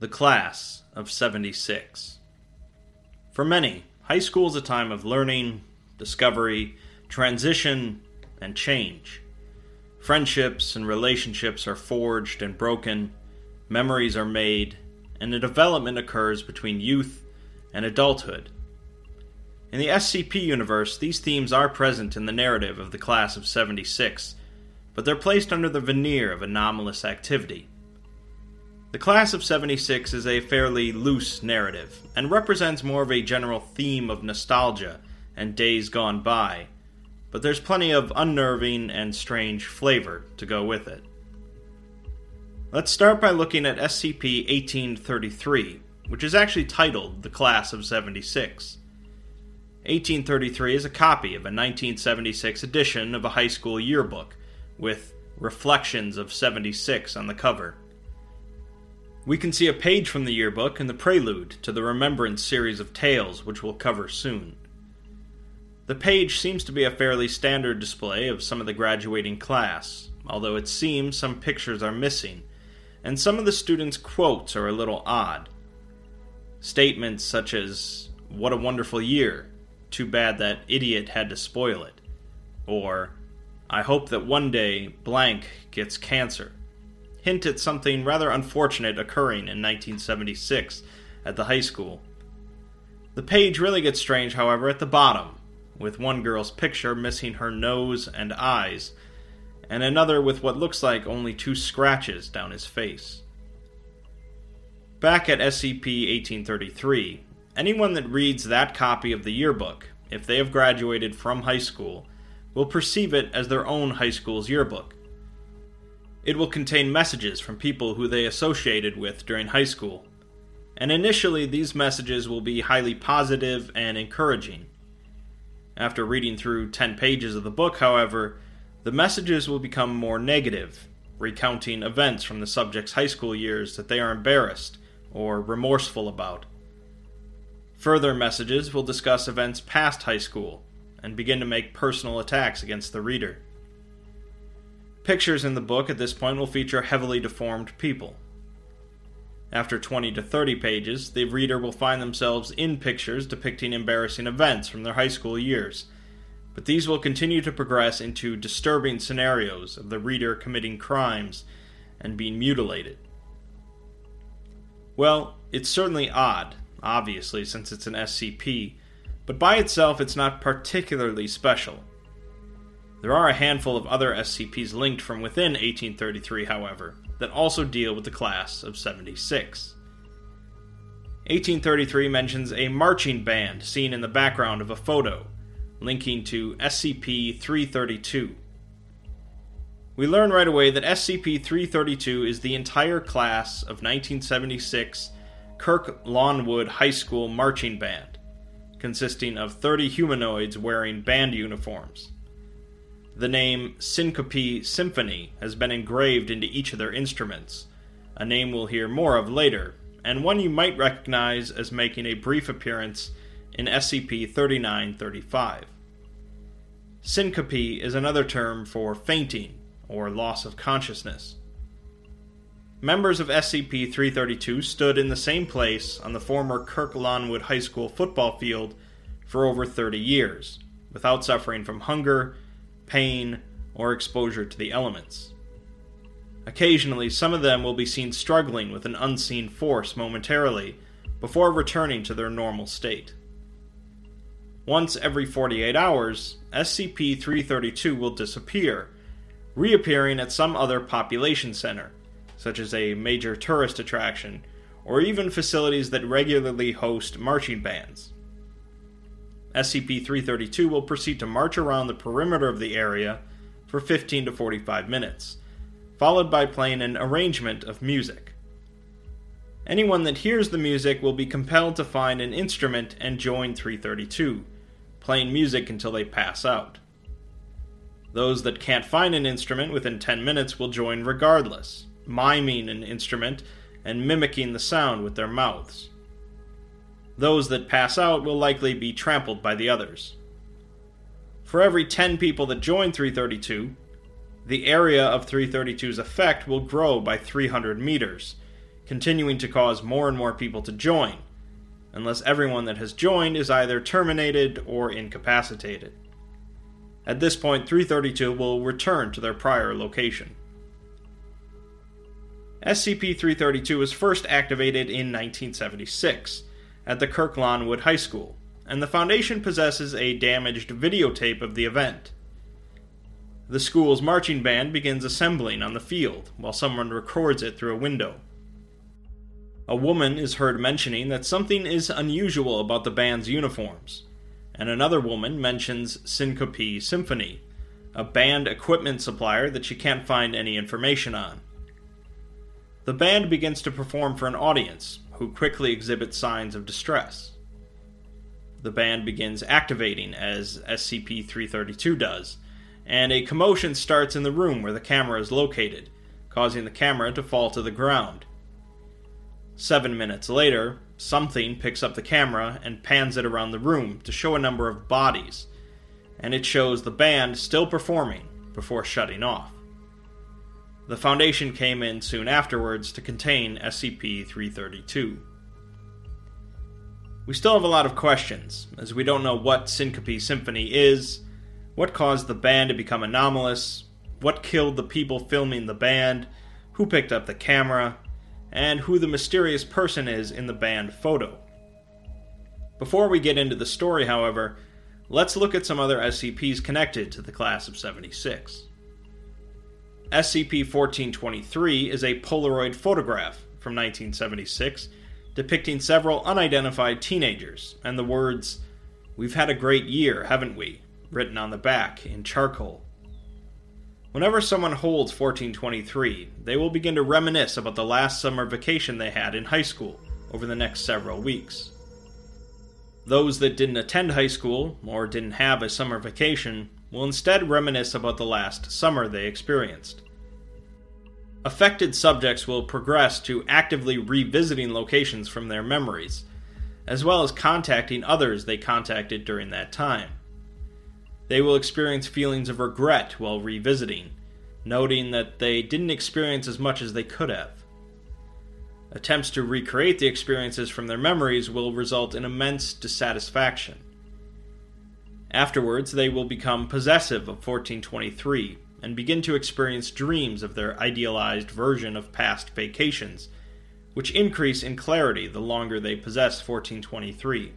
The Class of 76 For many, high school is a time of learning, discovery, transition, and change. Friendships and relationships are forged and broken, memories are made, and a development occurs between youth and adulthood. In the SCP universe, these themes are present in the narrative of the Class of 76, but they're placed under the veneer of anomalous activity. The Class of 76 is a fairly loose narrative, and represents more of a general theme of nostalgia and days gone by, but there's plenty of unnerving and strange flavor to go with it. Let's start by looking at SCP 1833, which is actually titled The Class of 76. 1833 is a copy of a 1976 edition of a high school yearbook, with Reflections of 76 on the cover. We can see a page from the yearbook in the prelude to the Remembrance series of tales, which we'll cover soon. The page seems to be a fairly standard display of some of the graduating class, although it seems some pictures are missing, and some of the students' quotes are a little odd. Statements such as, What a wonderful year, too bad that idiot had to spoil it, or, I hope that one day blank gets cancer hint at something rather unfortunate occurring in 1976 at the high school. The page really gets strange, however, at the bottom, with one girl's picture missing her nose and eyes, and another with what looks like only two scratches down his face. Back at SCP 1833, anyone that reads that copy of the yearbook, if they have graduated from high school, will perceive it as their own high school's yearbook it will contain messages from people who they associated with during high school, and initially these messages will be highly positive and encouraging. After reading through 10 pages of the book, however, the messages will become more negative, recounting events from the subject's high school years that they are embarrassed or remorseful about. Further messages will discuss events past high school and begin to make personal attacks against the reader. Pictures in the book at this point will feature heavily deformed people. After 20 to 30 pages, the reader will find themselves in pictures depicting embarrassing events from their high school years, but these will continue to progress into disturbing scenarios of the reader committing crimes and being mutilated. Well, it's certainly odd, obviously, since it's an SCP, but by itself it's not particularly special. There are a handful of other SCPs linked from within 1833, however, that also deal with the class of 76. 1833 mentions a marching band seen in the background of a photo, linking to SCP 332. We learn right away that SCP 332 is the entire class of 1976 Kirk Lawnwood High School marching band, consisting of 30 humanoids wearing band uniforms. The name Syncope Symphony has been engraved into each of their instruments, a name we'll hear more of later, and one you might recognize as making a brief appearance in SCP 3935. Syncope is another term for fainting or loss of consciousness. Members of SCP 332 stood in the same place on the former Kirk Lawnwood High School football field for over 30 years, without suffering from hunger pain, or exposure to the elements. Occasionally, some of them will be seen struggling with an unseen force momentarily before returning to their normal state. Once every 48 hours, SCP 332 will disappear, reappearing at some other population center, such as a major tourist attraction, or even facilities that regularly host marching bands. SCP 332 will proceed to march around the perimeter of the area for 15 to 45 minutes, followed by playing an arrangement of music. anyone that hears the music will be compelled to find an instrument and join 332, playing music until they pass out. Those that can't find an instrument within 10 minutes will join regardless, miming an instrument and mimicking the sound with their mouths. Those that pass out will likely be trampled by the others. For every 10 people that join 332, the area of 332's effect will grow by 300 meters, continuing to cause more and more people to join, unless everyone that has joined is either terminated or incapacitated. At this point, 332 will return to their prior location. SCP 332 was first activated in 1976 at the Kirk Lawnwood High School, and the Foundation possesses a damaged videotape of the event. The school's marching band begins assembling on the field while someone records it through a window. A woman is heard mentioning that something is unusual about the band's uniforms, and another woman mentions Syncope Symphony, a band equipment supplier that she can't find any information on. The band begins to perform for an audience, who quickly exhibit signs of distress. The band begins activating as SCP 332 does, and a commotion starts in the room where the camera is located, causing the camera to fall to the ground. Seven minutes later, something picks up the camera and pans it around the room to show a number of bodies, and it shows the band still performing before shutting off. The Foundation came in soon afterwards to contain SCP 332. We still have a lot of questions, as we don't know what Syncope Symphony is, what caused the band to become anomalous, what killed the people filming the band, who picked up the camera, and who the mysterious person is in the band photo. Before we get into the story, however, let's look at some other SCPs connected to the class of 76. SCP 1423 is a Polaroid photograph from 1976 depicting several unidentified teenagers and the words, We've had a great year, haven't we? written on the back in charcoal. Whenever someone holds 1423, they will begin to reminisce about the last summer vacation they had in high school over the next several weeks. Those that didn't attend high school or didn't have a summer vacation will instead reminisce about the last summer they experienced. Affected subjects will progress to actively revisiting locations from their memories, as well as contacting others they contacted during that time. They will experience feelings of regret while revisiting, noting that they didn't experience as much as they could have. Attempts to recreate the experiences from their memories will result in immense dissatisfaction. Afterwards, they will become possessive of 1423 and begin to experience dreams of their idealized version of past vacations, which increase in clarity the longer they possess 1423.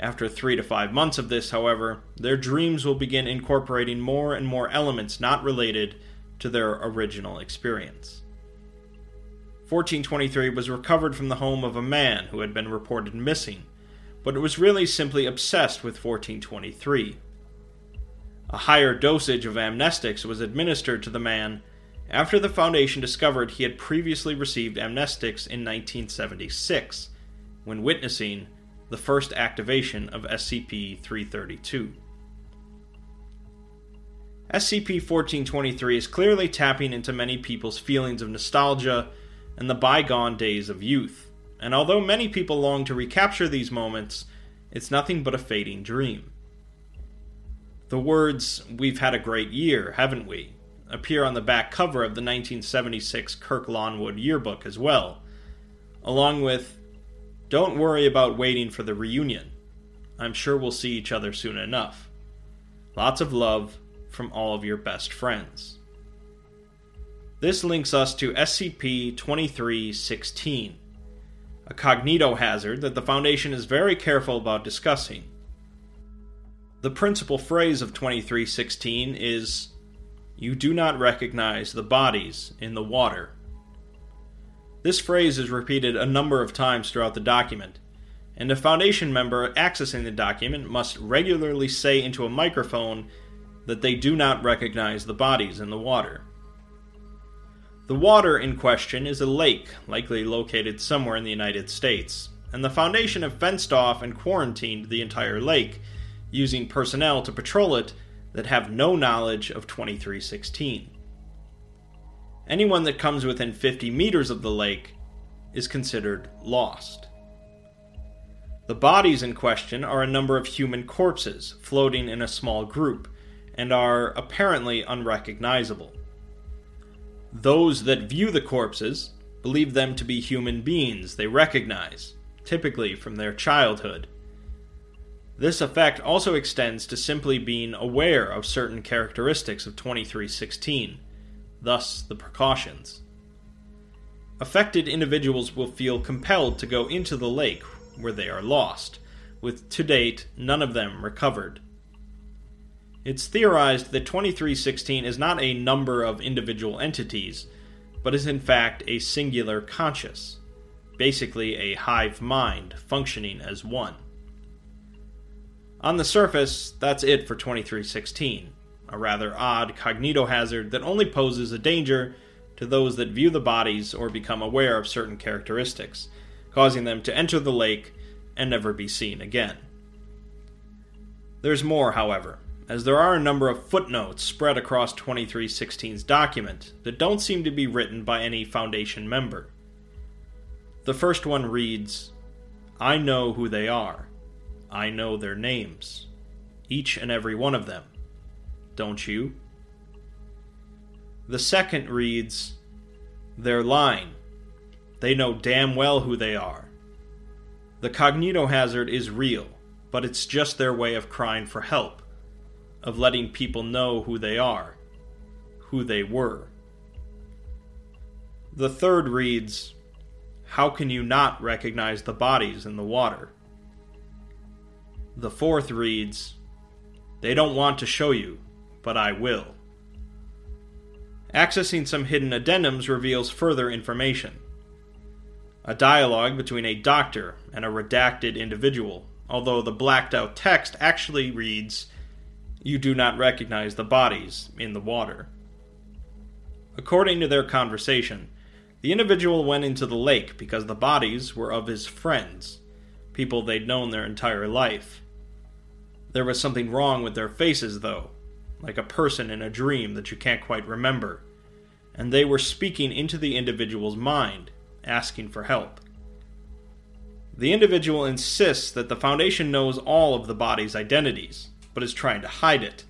After three to five months of this, however, their dreams will begin incorporating more and more elements not related to their original experience. 1423 was recovered from the home of a man who had been reported missing but it was really simply obsessed with 1423. A higher dosage of amnestics was administered to the man after the Foundation discovered he had previously received amnestics in 1976, when witnessing the first activation of SCP 332. SCP 1423 is clearly tapping into many people's feelings of nostalgia and the bygone days of youth and although many people long to recapture these moments, it's nothing but a fading dream. The words, We've had a great year, haven't we? appear on the back cover of the 1976 Kirk Lawnwood yearbook as well, along with, Don't worry about waiting for the reunion. I'm sure we'll see each other soon enough. Lots of love from all of your best friends. This links us to SCP 2316 a cognitohazard that the Foundation is very careful about discussing. The principal phrase of 2316 is You do not recognize the bodies in the water. This phrase is repeated a number of times throughout the document, and a Foundation member accessing the document must regularly say into a microphone that they do not recognize the bodies in the water. The water in question is a lake, likely located somewhere in the United States, and the Foundation have fenced off and quarantined the entire lake, using personnel to patrol it that have no knowledge of 2316. Anyone that comes within 50 meters of the lake is considered lost. The bodies in question are a number of human corpses floating in a small group and are apparently unrecognizable. Those that view the corpses believe them to be human beings they recognize, typically from their childhood. This effect also extends to simply being aware of certain characteristics of 2316, thus, the precautions. Affected individuals will feel compelled to go into the lake where they are lost, with to date none of them recovered. It's theorized that 2316 is not a number of individual entities, but is in fact a singular conscious, basically a hive mind functioning as one. On the surface, that's it for 2316, a rather odd cognitohazard that only poses a danger to those that view the bodies or become aware of certain characteristics, causing them to enter the lake and never be seen again. There's more, however as there are a number of footnotes spread across 2316's document that don't seem to be written by any Foundation member. The first one reads I know who they are. I know their names. Each and every one of them. Don't you? The second reads They're lying. They know damn well who they are. The cognitohazard is real, but it's just their way of crying for help of letting people know who they are, who they were. The third reads How can you not recognize the bodies in the water? The fourth reads They don't want to show you, but I will. Accessing some hidden addendums reveals further information. A dialogue between a doctor and a redacted individual, although the blacked out text actually reads you do not recognize the bodies in the water. According to their conversation, the individual went into the lake because the bodies were of his friends, people they'd known their entire life. There was something wrong with their faces, though, like a person in a dream that you can't quite remember, and they were speaking into the individual's mind, asking for help. The individual insists that the Foundation knows all of the body's identities, but is trying to hide it.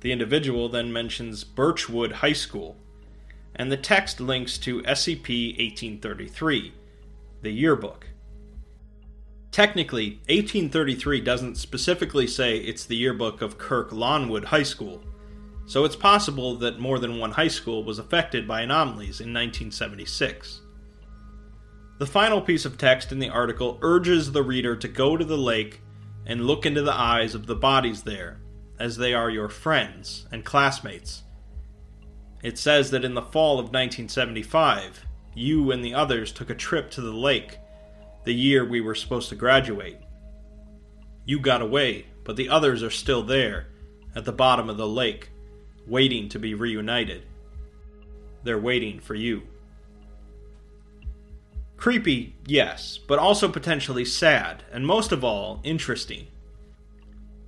The individual then mentions Birchwood High School, and the text links to SCP 1833, the yearbook. Technically, 1833 doesn't specifically say it's the yearbook of Kirk Lawnwood High School, so it's possible that more than one high school was affected by anomalies in 1976. The final piece of text in the article urges the reader to go to the lake and look into the eyes of the bodies there, as they are your friends and classmates. It says that in the fall of 1975, you and the others took a trip to the lake, the year we were supposed to graduate. You got away, but the others are still there, at the bottom of the lake, waiting to be reunited. They're waiting for you. Creepy, yes, but also potentially sad, and most of all, interesting.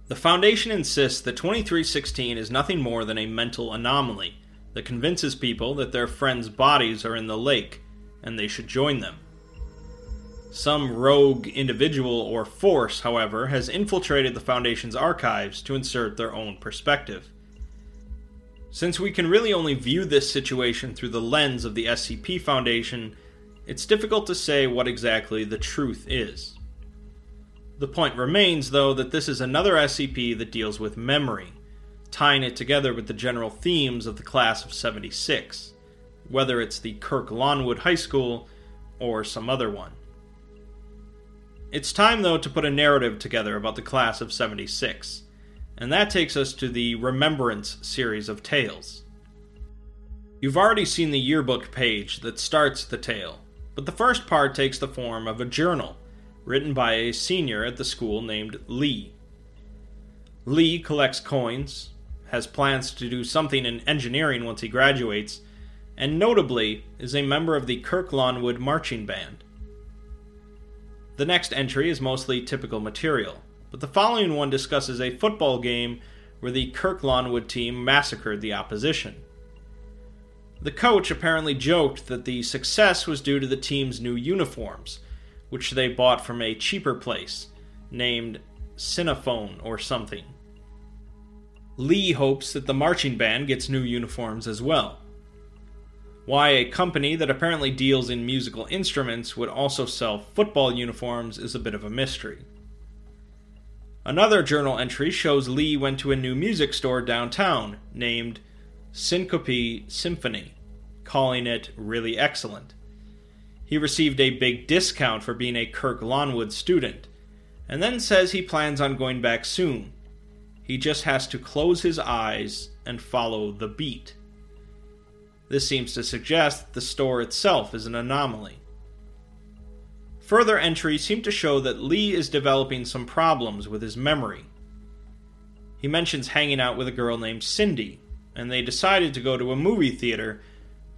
The Foundation insists that 2316 is nothing more than a mental anomaly that convinces people that their friends' bodies are in the lake and they should join them. Some rogue individual or force, however, has infiltrated the Foundation's archives to insert their own perspective. Since we can really only view this situation through the lens of the SCP Foundation, it's difficult to say what exactly the truth is. The point remains, though, that this is another SCP that deals with memory, tying it together with the general themes of the class of 76, whether it's the Kirk Lawnwood High School or some other one. It's time, though, to put a narrative together about the class of 76, and that takes us to the Remembrance series of tales. You've already seen the yearbook page that starts the tale, but the first part takes the form of a journal written by a senior at the school named Lee. Lee collects coins, has plans to do something in engineering once he graduates, and notably is a member of the Kirk Lawnwood Marching Band. The next entry is mostly typical material, but the following one discusses a football game where the Kirk Lawnwood team massacred the opposition. The coach apparently joked that the success was due to the team's new uniforms, which they bought from a cheaper place named Cinephone or something. Lee hopes that the marching band gets new uniforms as well. Why a company that apparently deals in musical instruments would also sell football uniforms is a bit of a mystery. Another journal entry shows Lee went to a new music store downtown named Syncope Symphony, calling it really excellent. He received a big discount for being a Kirk Lawnwood student, and then says he plans on going back soon. He just has to close his eyes and follow the beat. This seems to suggest that the store itself is an anomaly. Further entries seem to show that Lee is developing some problems with his memory. He mentions hanging out with a girl named Cindy, and they decided to go to a movie theater,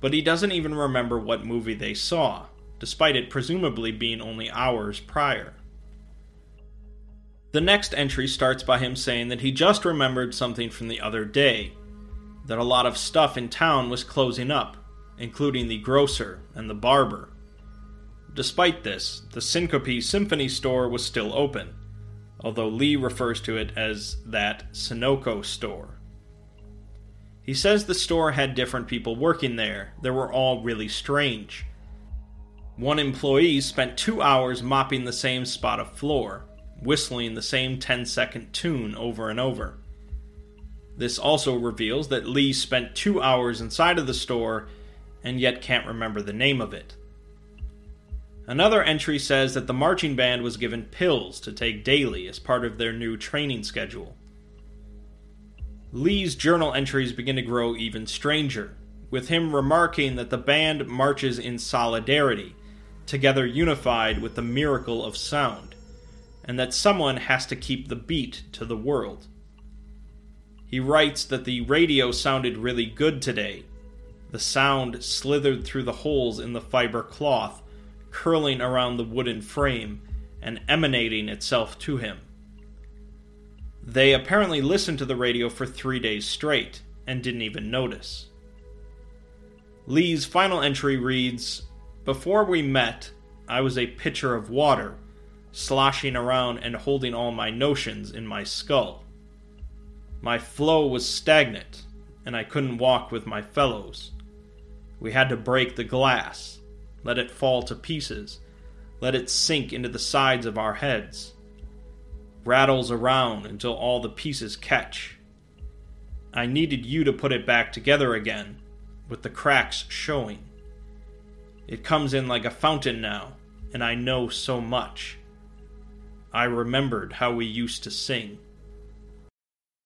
but he doesn't even remember what movie they saw, despite it presumably being only hours prior. The next entry starts by him saying that he just remembered something from the other day that a lot of stuff in town was closing up, including the grocer and the barber. Despite this, the Syncope Symphony store was still open, although Lee refers to it as that Sunoco store. He says the store had different people working there that were all really strange. One employee spent two hours mopping the same spot of floor, whistling the same 10 second tune over and over. This also reveals that Lee spent two hours inside of the store and yet can't remember the name of it. Another entry says that the marching band was given pills to take daily as part of their new training schedule. Lee's journal entries begin to grow even stranger, with him remarking that the band marches in solidarity, together unified with the miracle of sound, and that someone has to keep the beat to the world. He writes that the radio sounded really good today. The sound slithered through the holes in the fiber cloth curling around the wooden frame and emanating itself to him. They apparently listened to the radio for three days straight and didn't even notice. Lee's final entry reads Before we met, I was a pitcher of water, sloshing around and holding all my notions in my skull. My flow was stagnant, and I couldn't walk with my fellows. We had to break the glass, let it fall to pieces. Let it sink into the sides of our heads. Rattles around until all the pieces catch. I needed you to put it back together again, with the cracks showing. It comes in like a fountain now, and I know so much. I remembered how we used to sing.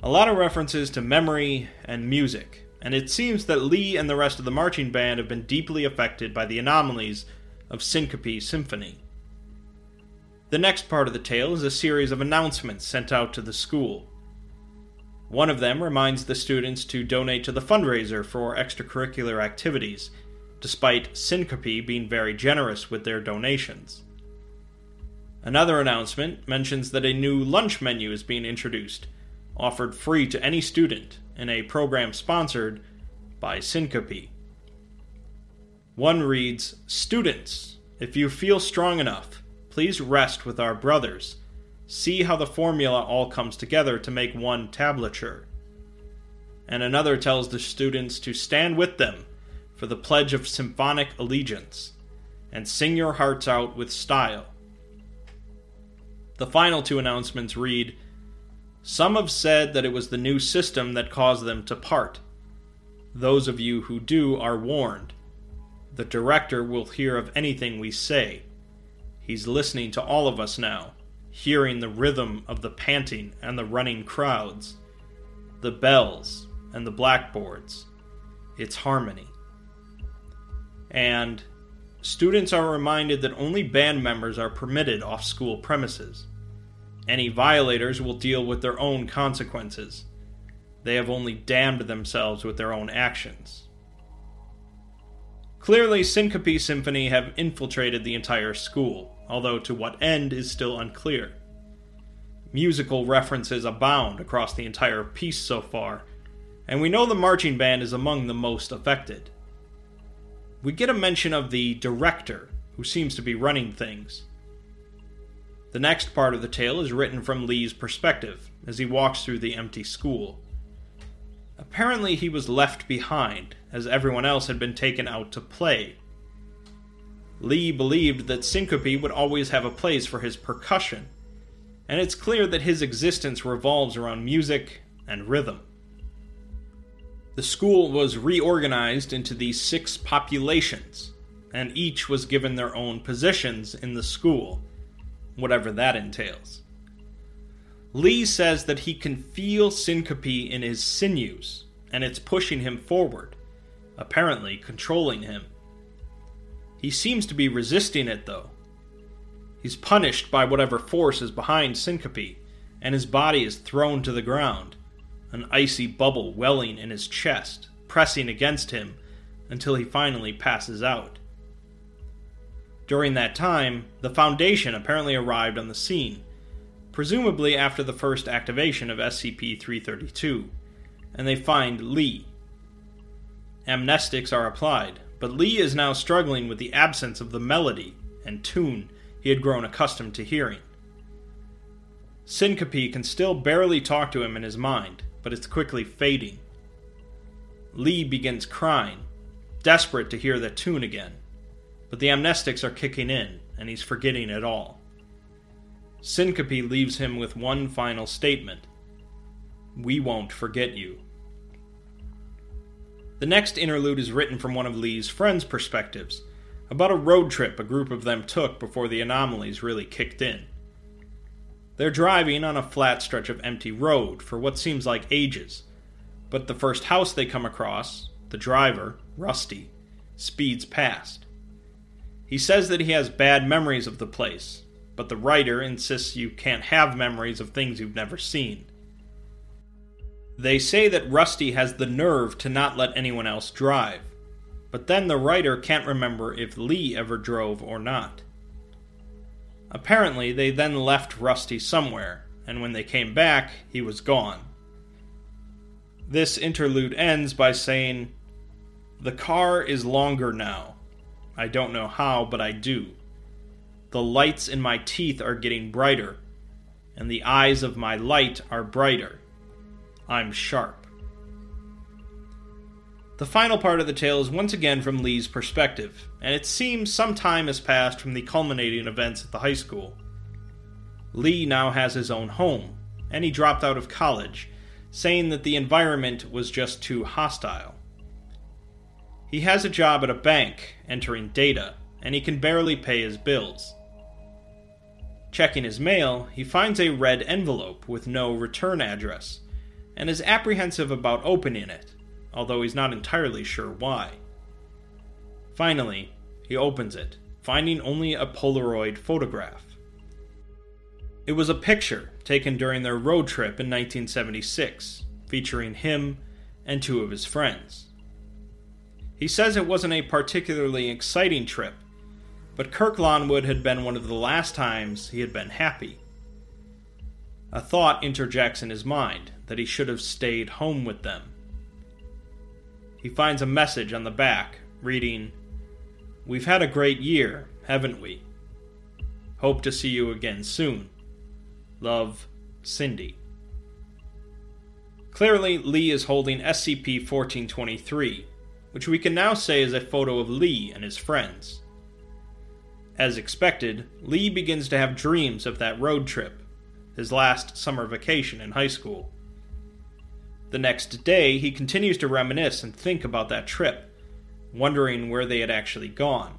A lot of references to memory and music, and it seems that Lee and the rest of the marching band have been deeply affected by the anomalies of Syncope Symphony. The next part of the tale is a series of announcements sent out to the school. One of them reminds the students to donate to the fundraiser for extracurricular activities, despite Syncope being very generous with their donations. Another announcement mentions that a new lunch menu is being introduced offered free to any student in a program sponsored by Syncope. One reads Students, if you feel strong enough, please rest with our brothers. See how the formula all comes together to make one tablature. And another tells the students to stand with them for the pledge of symphonic allegiance and sing your hearts out with style. The final two announcements read some have said that it was the new system that caused them to part. Those of you who do are warned. The director will hear of anything we say. He's listening to all of us now, hearing the rhythm of the panting and the running crowds, the bells and the blackboards. It's harmony. And students are reminded that only band members are permitted off school premises. Any violators will deal with their own consequences. They have only damned themselves with their own actions. Clearly, Syncope Symphony have infiltrated the entire school, although to what end is still unclear. Musical references abound across the entire piece so far, and we know the marching band is among the most affected. We get a mention of the director, who seems to be running things. The next part of the tale is written from Lee's perspective as he walks through the empty school. Apparently, he was left behind, as everyone else had been taken out to play. Lee believed that syncope would always have a place for his percussion, and it's clear that his existence revolves around music and rhythm. The school was reorganized into these six populations, and each was given their own positions in the school whatever that entails. Lee says that he can feel syncope in his sinews, and it's pushing him forward, apparently controlling him. He seems to be resisting it, though. He's punished by whatever force is behind syncope, and his body is thrown to the ground, an icy bubble welling in his chest, pressing against him until he finally passes out. During that time, the Foundation apparently arrived on the scene, presumably after the first activation of SCP 332, and they find Lee. Amnestics are applied, but Lee is now struggling with the absence of the melody and tune he had grown accustomed to hearing. Syncope can still barely talk to him in his mind, but it's quickly fading. Lee begins crying, desperate to hear the tune again but the amnestics are kicking in, and he's forgetting it all. Syncope leaves him with one final statement We won't forget you. The next interlude is written from one of Lee's friends' perspectives, about a road trip a group of them took before the anomalies really kicked in. They're driving on a flat stretch of empty road for what seems like ages, but the first house they come across, the driver, Rusty, speeds past. He says that he has bad memories of the place, but the writer insists you can't have memories of things you've never seen. They say that Rusty has the nerve to not let anyone else drive, but then the writer can't remember if Lee ever drove or not. Apparently, they then left Rusty somewhere, and when they came back, he was gone. This interlude ends by saying, The car is longer now. I don't know how, but I do. The lights in my teeth are getting brighter, and the eyes of my light are brighter. I'm sharp. The final part of the tale is once again from Lee's perspective, and it seems some time has passed from the culminating events at the high school. Lee now has his own home, and he dropped out of college, saying that the environment was just too hostile. He has a job at a bank, entering data, and he can barely pay his bills. Checking his mail, he finds a red envelope with no return address, and is apprehensive about opening it, although he's not entirely sure why. Finally, he opens it, finding only a Polaroid photograph. It was a picture taken during their road trip in 1976, featuring him and two of his friends. He says it wasn't a particularly exciting trip, but Kirk Lawnwood had been one of the last times he had been happy. A thought interjects in his mind that he should have stayed home with them. He finds a message on the back reading, We've had a great year, haven't we? Hope to see you again soon. Love, Cindy. Clearly, Lee is holding SCP 1423, which we can now say is a photo of Lee and his friends. As expected, Lee begins to have dreams of that road trip, his last summer vacation in high school. The next day, he continues to reminisce and think about that trip, wondering where they had actually gone.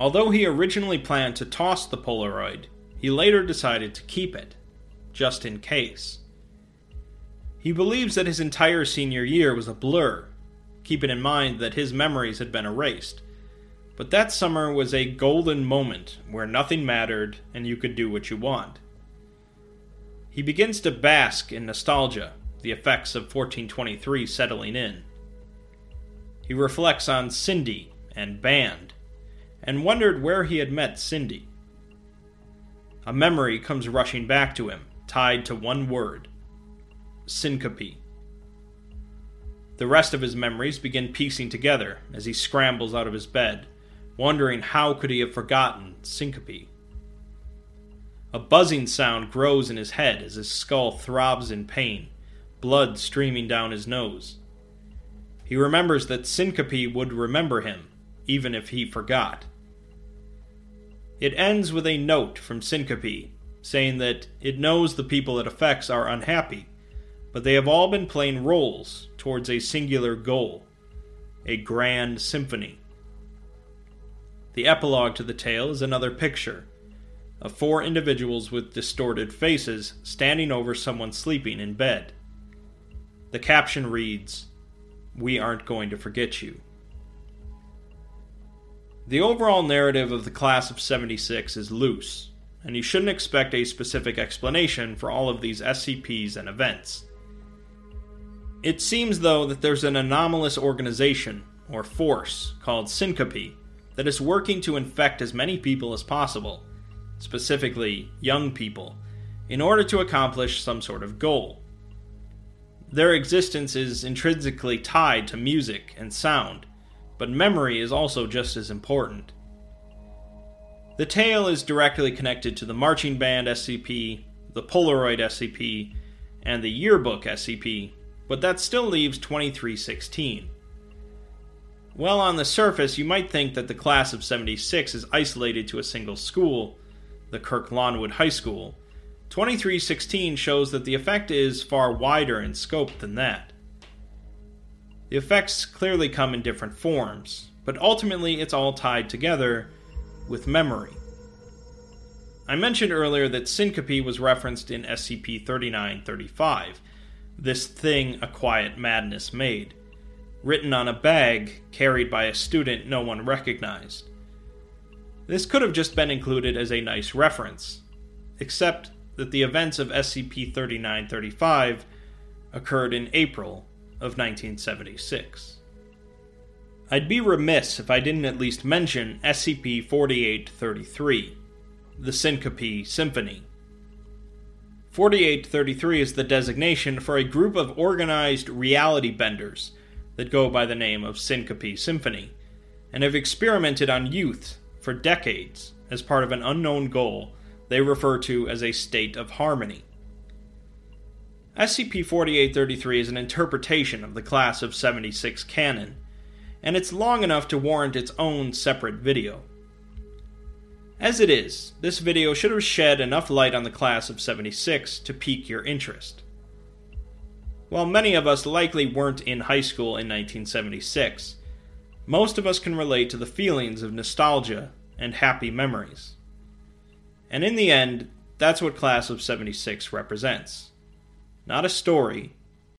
Although he originally planned to toss the Polaroid, he later decided to keep it, just in case. He believes that his entire senior year was a blur, keeping in mind that his memories had been erased. But that summer was a golden moment where nothing mattered and you could do what you want. He begins to bask in nostalgia, the effects of 1423 settling in. He reflects on Cindy and Band, and wondered where he had met Cindy. A memory comes rushing back to him, tied to one word syncope. The rest of his memories begin piecing together as he scrambles out of his bed, wondering how could he have forgotten syncope. A buzzing sound grows in his head as his skull throbs in pain, blood streaming down his nose. He remembers that syncope would remember him, even if he forgot. It ends with a note from syncope saying that it knows the people it affects are unhappy, but they have all been playing roles towards a singular goal a grand symphony. The epilogue to the tale is another picture of four individuals with distorted faces standing over someone sleeping in bed. The caption reads, We aren't going to forget you. The overall narrative of the class of 76 is loose, and you shouldn't expect a specific explanation for all of these SCPs and events. It seems, though, that there's an anomalous organization, or force, called Syncope, that is working to infect as many people as possible, specifically young people, in order to accomplish some sort of goal. Their existence is intrinsically tied to music and sound, but memory is also just as important. The tale is directly connected to the Marching Band SCP, the Polaroid SCP, and the Yearbook SCP, but that still leaves 2316. Well, on the surface, you might think that the class of 76 is isolated to a single school, the Kirk Lawnwood High School. 2316 shows that the effect is far wider in scope than that. The effects clearly come in different forms, but ultimately it's all tied together with memory. I mentioned earlier that syncope was referenced in SCP 3935, this thing a quiet madness made, written on a bag carried by a student no one recognized. This could have just been included as a nice reference, except that the events of SCP 3935 occurred in April of 1976. I'd be remiss if I didn't at least mention SCP 4833, the Syncope Symphony. 4833 is the designation for a group of organized reality benders that go by the name of Syncope Symphony, and have experimented on youth for decades as part of an unknown goal they refer to as a state of harmony. SCP 4833 is an interpretation of the Class of 76 canon, and it's long enough to warrant its own separate video. As it is, this video should have shed enough light on the class of 76 to pique your interest. While many of us likely weren't in high school in 1976, most of us can relate to the feelings of nostalgia and happy memories. And in the end, that's what Class of 76 represents. Not a story,